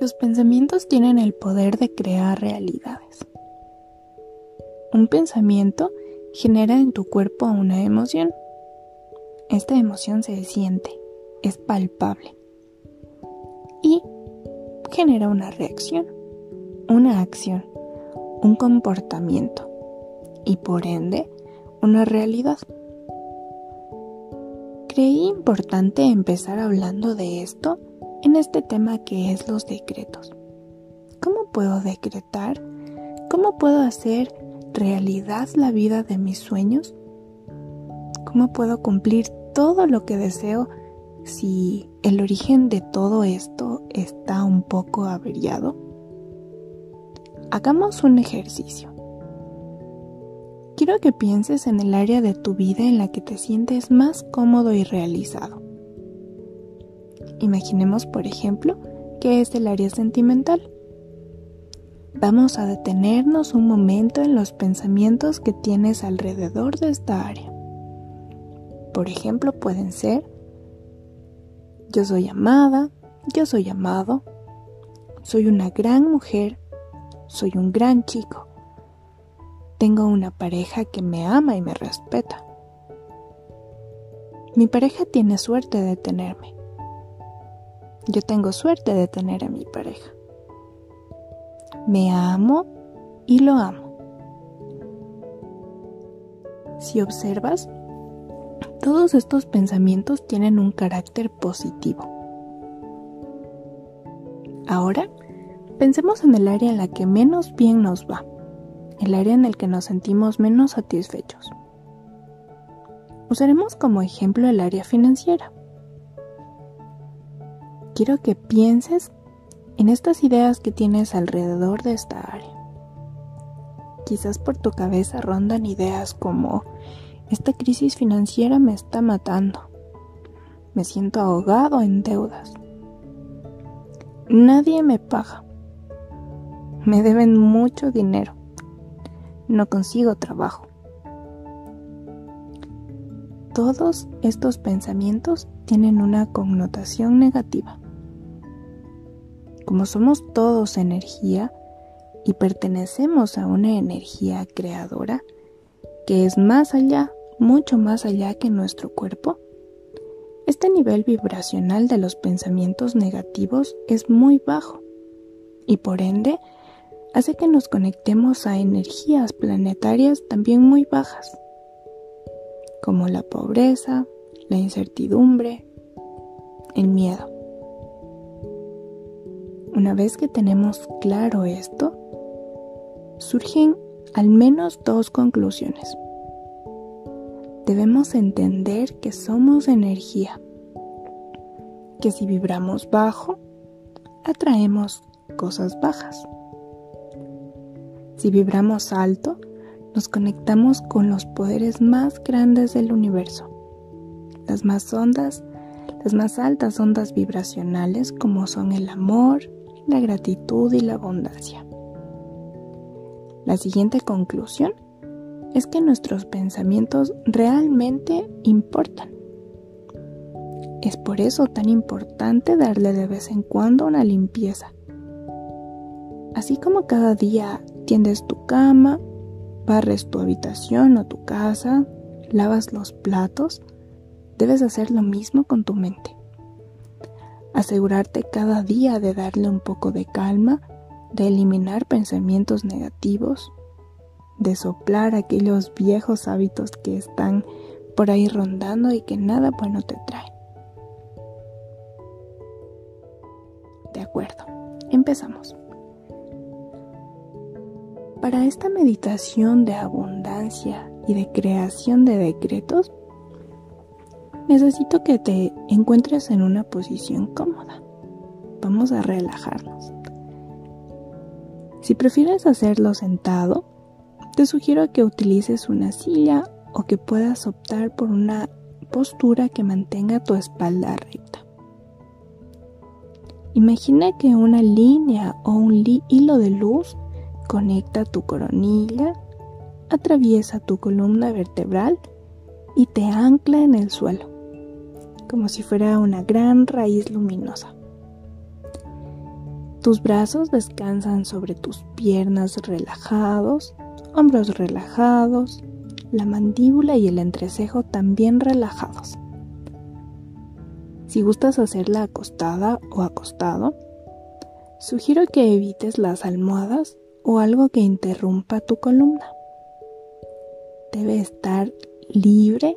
Los pensamientos tienen el poder de crear realidades. Un pensamiento genera en tu cuerpo una emoción. Esta emoción se siente, es palpable y genera una reacción, una acción, un comportamiento y por ende una realidad. Creí importante empezar hablando de esto en este tema que es los decretos. ¿Cómo puedo decretar? ¿Cómo puedo hacer realidad la vida de mis sueños? ¿Cómo puedo cumplir todo lo que deseo si el origen de todo esto está un poco averiado? Hagamos un ejercicio. Quiero que pienses en el área de tu vida en la que te sientes más cómodo y realizado. Imaginemos, por ejemplo, que es el área sentimental. Vamos a detenernos un momento en los pensamientos que tienes alrededor de esta área. Por ejemplo, pueden ser, yo soy amada, yo soy amado, soy una gran mujer, soy un gran chico, tengo una pareja que me ama y me respeta. Mi pareja tiene suerte de tenerme. Yo tengo suerte de tener a mi pareja. Me amo y lo amo. Si observas, todos estos pensamientos tienen un carácter positivo. Ahora, pensemos en el área en la que menos bien nos va, el área en el que nos sentimos menos satisfechos. Usaremos como ejemplo el área financiera quiero que pienses en estas ideas que tienes alrededor de esta área. Quizás por tu cabeza rondan ideas como, esta crisis financiera me está matando, me siento ahogado en deudas, nadie me paga, me deben mucho dinero, no consigo trabajo. Todos estos pensamientos tienen una connotación negativa. Como somos todos energía y pertenecemos a una energía creadora que es más allá, mucho más allá que nuestro cuerpo, este nivel vibracional de los pensamientos negativos es muy bajo y por ende hace que nos conectemos a energías planetarias también muy bajas, como la pobreza, la incertidumbre, el miedo. Una vez que tenemos claro esto, surgen al menos dos conclusiones. Debemos entender que somos energía, que si vibramos bajo, atraemos cosas bajas. Si vibramos alto, nos conectamos con los poderes más grandes del universo, las más ondas, las más altas ondas vibracionales como son el amor, la gratitud y la abundancia. La siguiente conclusión es que nuestros pensamientos realmente importan. Es por eso tan importante darle de vez en cuando una limpieza. Así como cada día tiendes tu cama, barres tu habitación o tu casa, lavas los platos, debes hacer lo mismo con tu mente asegurarte cada día de darle un poco de calma, de eliminar pensamientos negativos, de soplar aquellos viejos hábitos que están por ahí rondando y que nada bueno te trae. De acuerdo, empezamos. Para esta meditación de abundancia y de creación de decretos, necesito que te encuentres en una posición cómoda. Vamos a relajarnos. Si prefieres hacerlo sentado, te sugiero que utilices una silla o que puedas optar por una postura que mantenga tu espalda recta. Imagina que una línea o un hilo de luz conecta tu coronilla, atraviesa tu columna vertebral y te ancla en el suelo como si fuera una gran raíz luminosa. Tus brazos descansan sobre tus piernas relajados, hombros relajados, la mandíbula y el entrecejo también relajados. Si gustas hacerla acostada o acostado, sugiero que evites las almohadas o algo que interrumpa tu columna. Debe estar libre,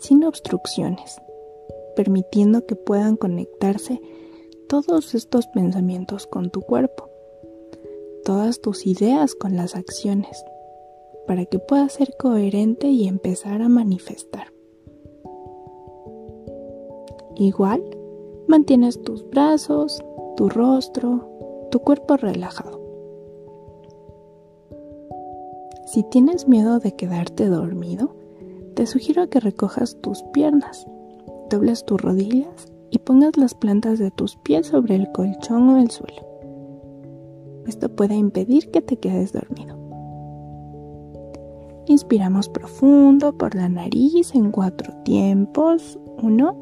sin obstrucciones, permitiendo que puedan conectarse todos estos pensamientos con tu cuerpo, todas tus ideas con las acciones, para que puedas ser coherente y empezar a manifestar. Igual, mantienes tus brazos, tu rostro, tu cuerpo relajado. Si tienes miedo de quedarte dormido, te sugiero que recojas tus piernas, dobles tus rodillas y pongas las plantas de tus pies sobre el colchón o el suelo. Esto puede impedir que te quedes dormido. Inspiramos profundo por la nariz en cuatro tiempos. Uno,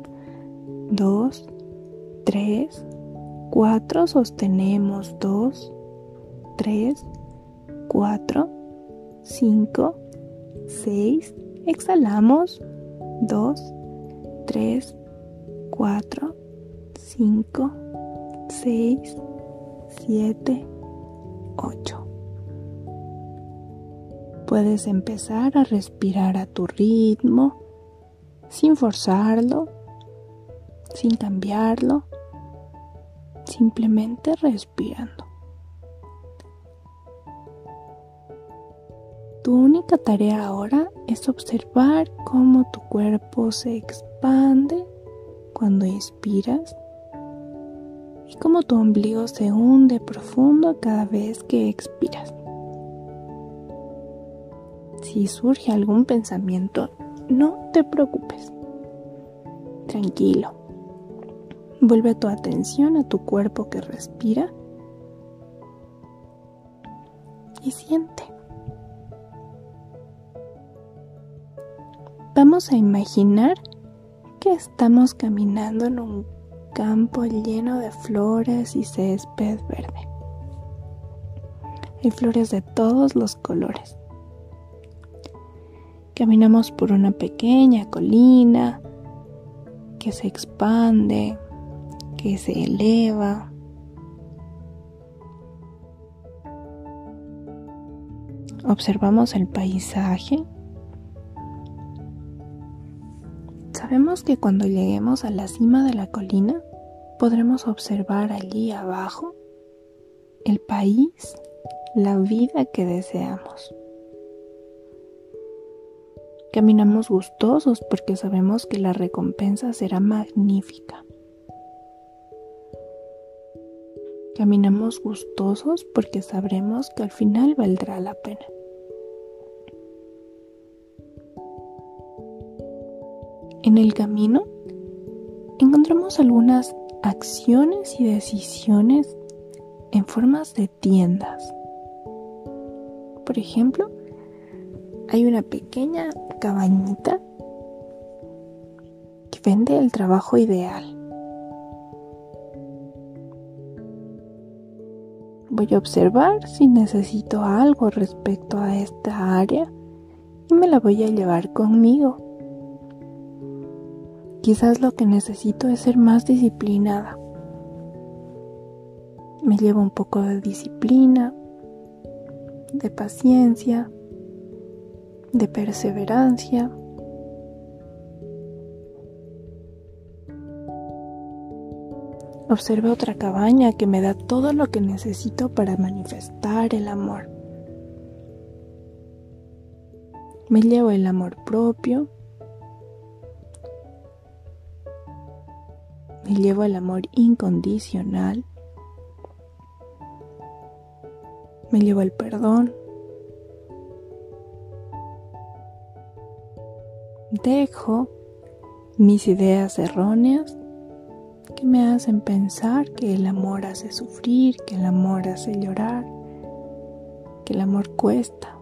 dos, tres, cuatro. Sostenemos dos, tres, cuatro, cinco, seis. Exhalamos dos, tres, cuatro, cinco, seis, siete, ocho. Puedes empezar a respirar a tu ritmo, sin forzarlo, sin cambiarlo, simplemente respirando. Tu única tarea ahora es observar cómo tu cuerpo se expande cuando inspiras y cómo tu ombligo se hunde profundo cada vez que expiras. Si surge algún pensamiento, no te preocupes. Tranquilo. Vuelve tu atención a tu cuerpo que respira y siente. Vamos a imaginar estamos caminando en un campo lleno de flores y césped verde. Hay flores de todos los colores. Caminamos por una pequeña colina que se expande, que se eleva. Observamos el paisaje. Sabemos que cuando lleguemos a la cima de la colina podremos observar allí abajo el país, la vida que deseamos. Caminamos gustosos porque sabemos que la recompensa será magnífica. Caminamos gustosos porque sabremos que al final valdrá la pena. En el camino encontramos algunas acciones y decisiones en formas de tiendas. Por ejemplo, hay una pequeña cabañita que vende el trabajo ideal. Voy a observar si necesito algo respecto a esta área y me la voy a llevar conmigo. Quizás lo que necesito es ser más disciplinada. Me llevo un poco de disciplina, de paciencia, de perseverancia. Observa otra cabaña que me da todo lo que necesito para manifestar el amor. Me llevo el amor propio. Me llevo el amor incondicional. Me llevo el perdón. dejo mis ideas erróneas que me hacen pensar que el amor hace sufrir, que el amor hace llorar, que el amor cuesta.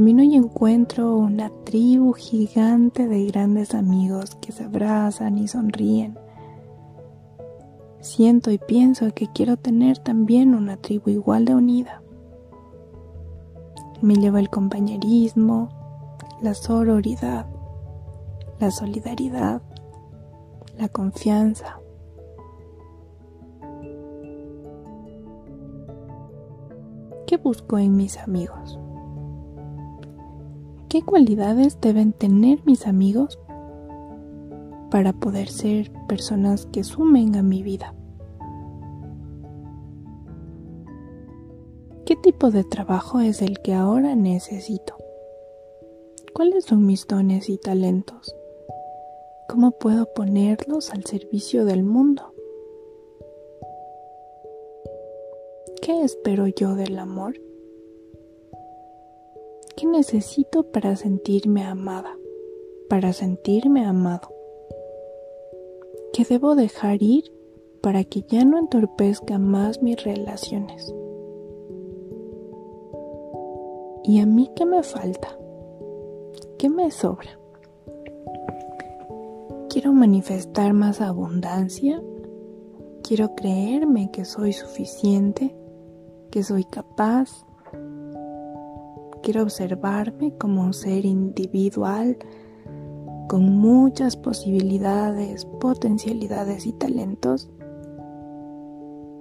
Camino y encuentro una tribu gigante de grandes amigos que se abrazan y sonríen. Siento y pienso que quiero tener también una tribu igual de unida. Me lleva el compañerismo, la sororidad, la solidaridad, la confianza. ¿Qué busco en mis amigos? ¿Qué cualidades deben tener mis amigos para poder ser personas que sumen a mi vida? ¿Qué tipo de trabajo es el que ahora necesito? ¿Cuáles son mis dones y talentos? ¿Cómo puedo ponerlos al servicio del mundo? ¿Qué espero yo del amor? ¿Qué necesito para sentirme amada? Para sentirme amado. ¿Qué debo dejar ir para que ya no entorpezca más mis relaciones? ¿Y a mí qué me falta? ¿Qué me sobra? Quiero manifestar más abundancia. Quiero creerme que soy suficiente, que soy capaz. Quiero observarme como un ser individual con muchas posibilidades, potencialidades y talentos.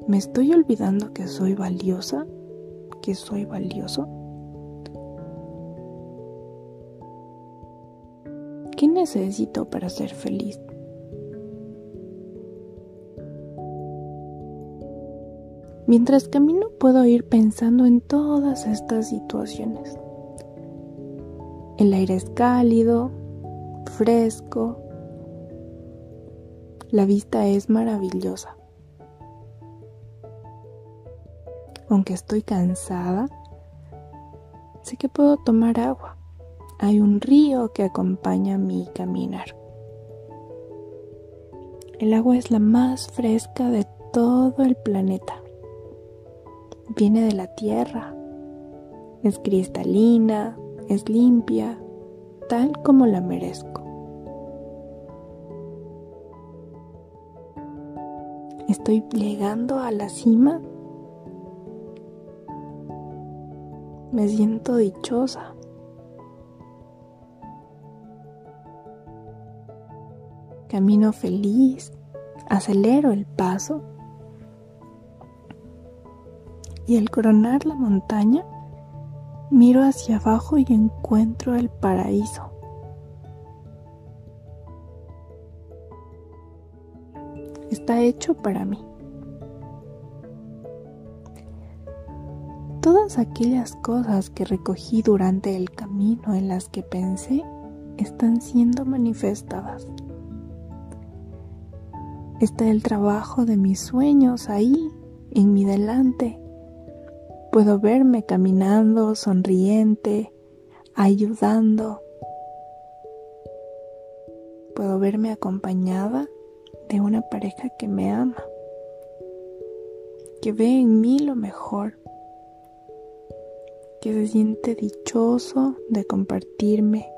¿Me estoy olvidando que soy valiosa? ¿Que soy valioso? ¿Qué necesito para ser feliz? Mientras camino puedo ir pensando en todas estas situaciones. El aire es cálido, fresco, la vista es maravillosa. Aunque estoy cansada, sé que puedo tomar agua hay un río que acompaña mi caminar. El agua es la más fresca de todo el planeta. Viene de la tierra. Es cristalina, es limpia, tal como la merezco. Estoy llegando a la cima. Me siento dichosa. Camino feliz, acelero el paso y al coronar la montaña miro hacia abajo y encuentro el paraíso. Está hecho para mí. Todas aquellas cosas que recogí durante el camino en las que pensé están siendo manifestadas. Está el trabajo de mis sueños ahí, en mi delante. Puedo verme caminando, sonriente, ayudando. Puedo verme acompañada de una pareja que me ama, que ve en mí lo mejor, que se siente dichoso de compartirme,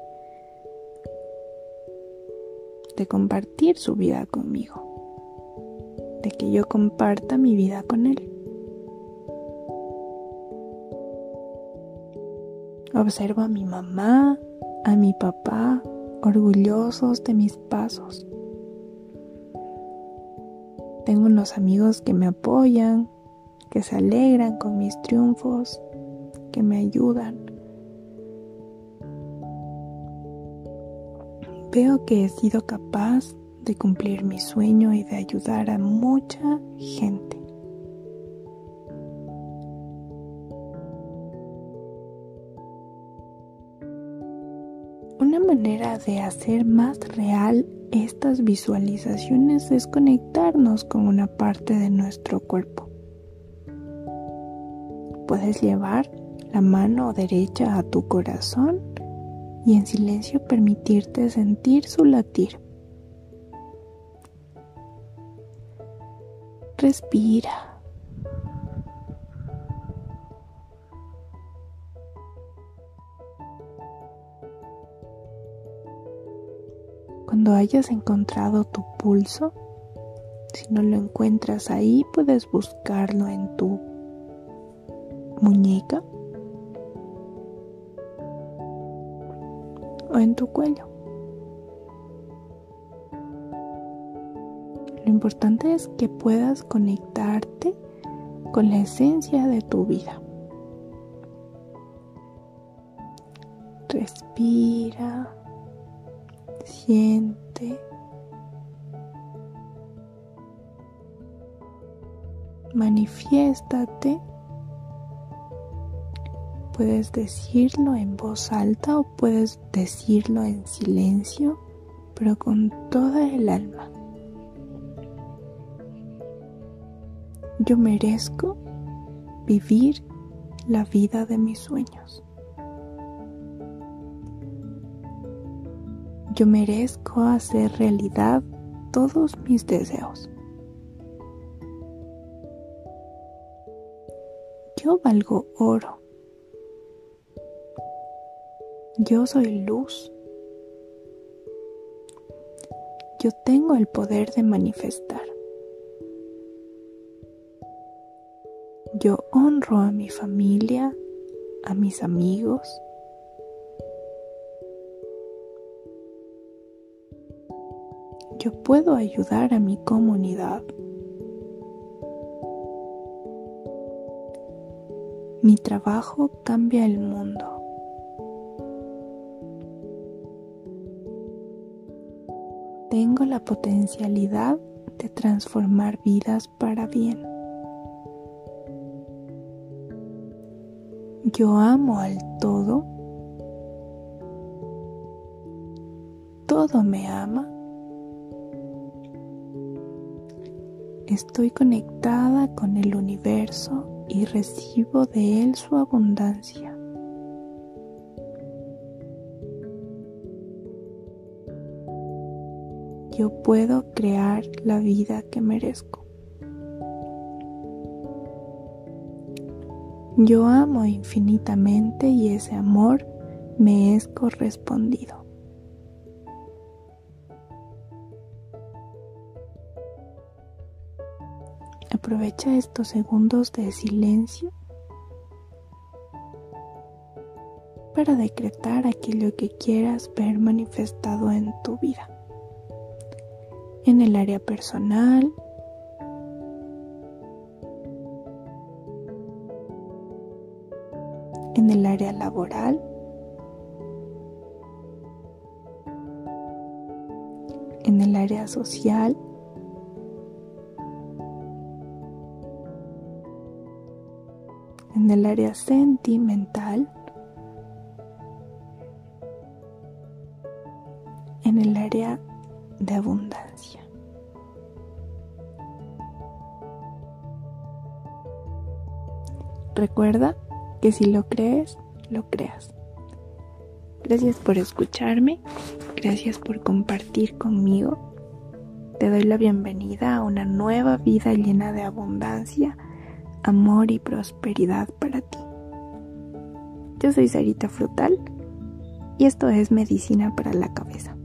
de compartir su vida conmigo de que yo comparta mi vida con Él. Observo a mi mamá, a mi papá, orgullosos de mis pasos. Tengo unos amigos que me apoyan, que se alegran con mis triunfos, que me ayudan. Veo que he sido capaz de cumplir mi sueño y de ayudar a mucha gente. Manera de hacer más real estas visualizaciones es conectarnos con una parte de nuestro cuerpo. Puedes llevar la mano derecha a tu corazón y en silencio permitirte sentir su latir. Respira. Hayas encontrado tu pulso, si no lo encuentras ahí, puedes buscarlo en tu muñeca o en tu cuello. Lo importante es que puedas conectarte con la esencia de tu vida. Respira, siente. Manifiéstate. Puedes decirlo en voz alta o puedes decirlo en silencio, pero con toda el alma. Yo merezco vivir la vida de mis sueños. Yo merezco hacer realidad todos mis deseos. Yo valgo oro. Yo soy luz. Yo tengo el poder de manifestar. Yo honro a mi familia, a mis amigos. Yo puedo ayudar a mi comunidad. Mi trabajo cambia el mundo. Tengo la potencialidad de transformar vidas para bien. Yo amo al todo. Todo me ama. Estoy conectada con el universo y recibo de él su abundancia. Yo puedo crear la vida que merezco. Yo amo infinitamente y ese amor me es correspondido. Aprovecha estos segundos de silencio para decretar aquello que quieras ver manifestado en tu vida, en el área personal, en el área laboral, en el área social, en el área sentimental, en el área de abundancia. Recuerda que si lo crees, lo creas. Gracias por escucharme, gracias por compartir conmigo. Te doy la bienvenida a una nueva vida llena de abundancia, amor y prosperidad para ti. Yo soy Sarita Frutal y esto es Medicina para la Cabeza.